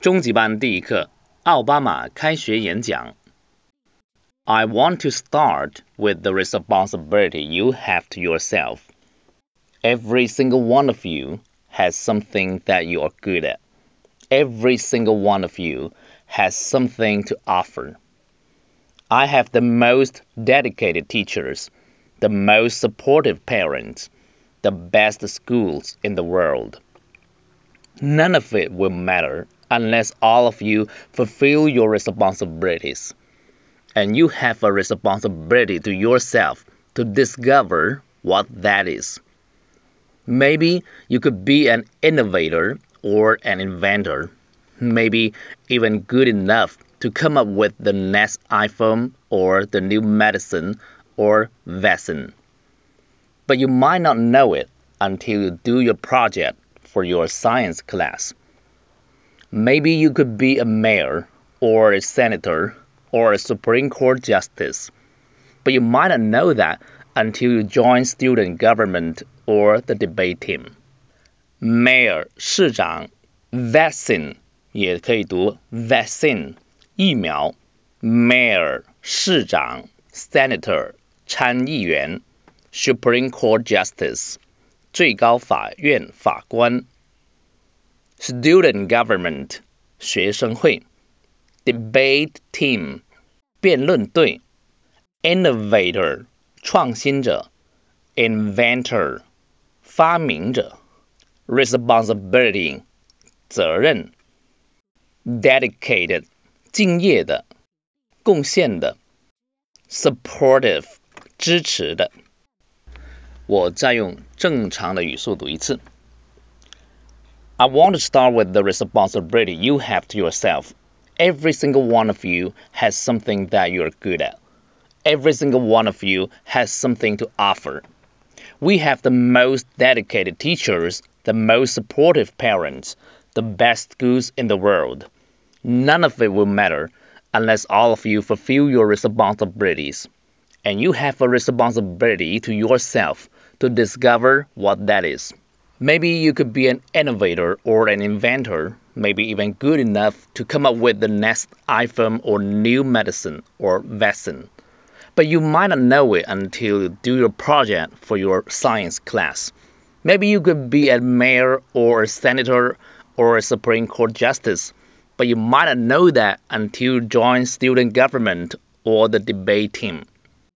中级班第一课，奥巴马开学演讲。I want to start with the responsibility you have to yourself. Every single one of you has something that you are good at. Every single one of you has something to offer. I have the most dedicated teachers, the most supportive parents, the best schools in the world. None of it will matter unless all of you fulfill your responsibilities. And you have a responsibility to yourself to discover what that is. Maybe you could be an innovator or an inventor, maybe even good enough to come up with the next iPhone or the new medicine or vaccine. But you might not know it until you do your project for your science class Maybe you could be a mayor or a senator or a Supreme Court justice, but you might not know that until you join student government or the debate team. Mayor 市长，vaccine 也可以读 vaccine 疫苗，mayor 市长，senator 参议员，Supreme Court justice 最高法院法官。 Student government 学生会，debate team 辩论队，innovator 创新者，inventor 发明者，responsibility 责任，dedicated 敬业的、贡献的，supportive 支持的。我再用正常的语速读一次。I want to start with the responsibility you have to yourself. Every single one of you has something that you're good at. Every single one of you has something to offer. We have the most dedicated teachers, the most supportive parents, the best schools in the world. None of it will matter unless all of you fulfill your responsibilities. And you have a responsibility to yourself to discover what that is. Maybe you could be an innovator or an inventor, maybe even good enough to come up with the next iPhone or new medicine or vaccine. But you might not know it until you do your project for your science class. Maybe you could be a mayor or a senator or a Supreme Court justice, but you might not know that until you join student government or the debate team.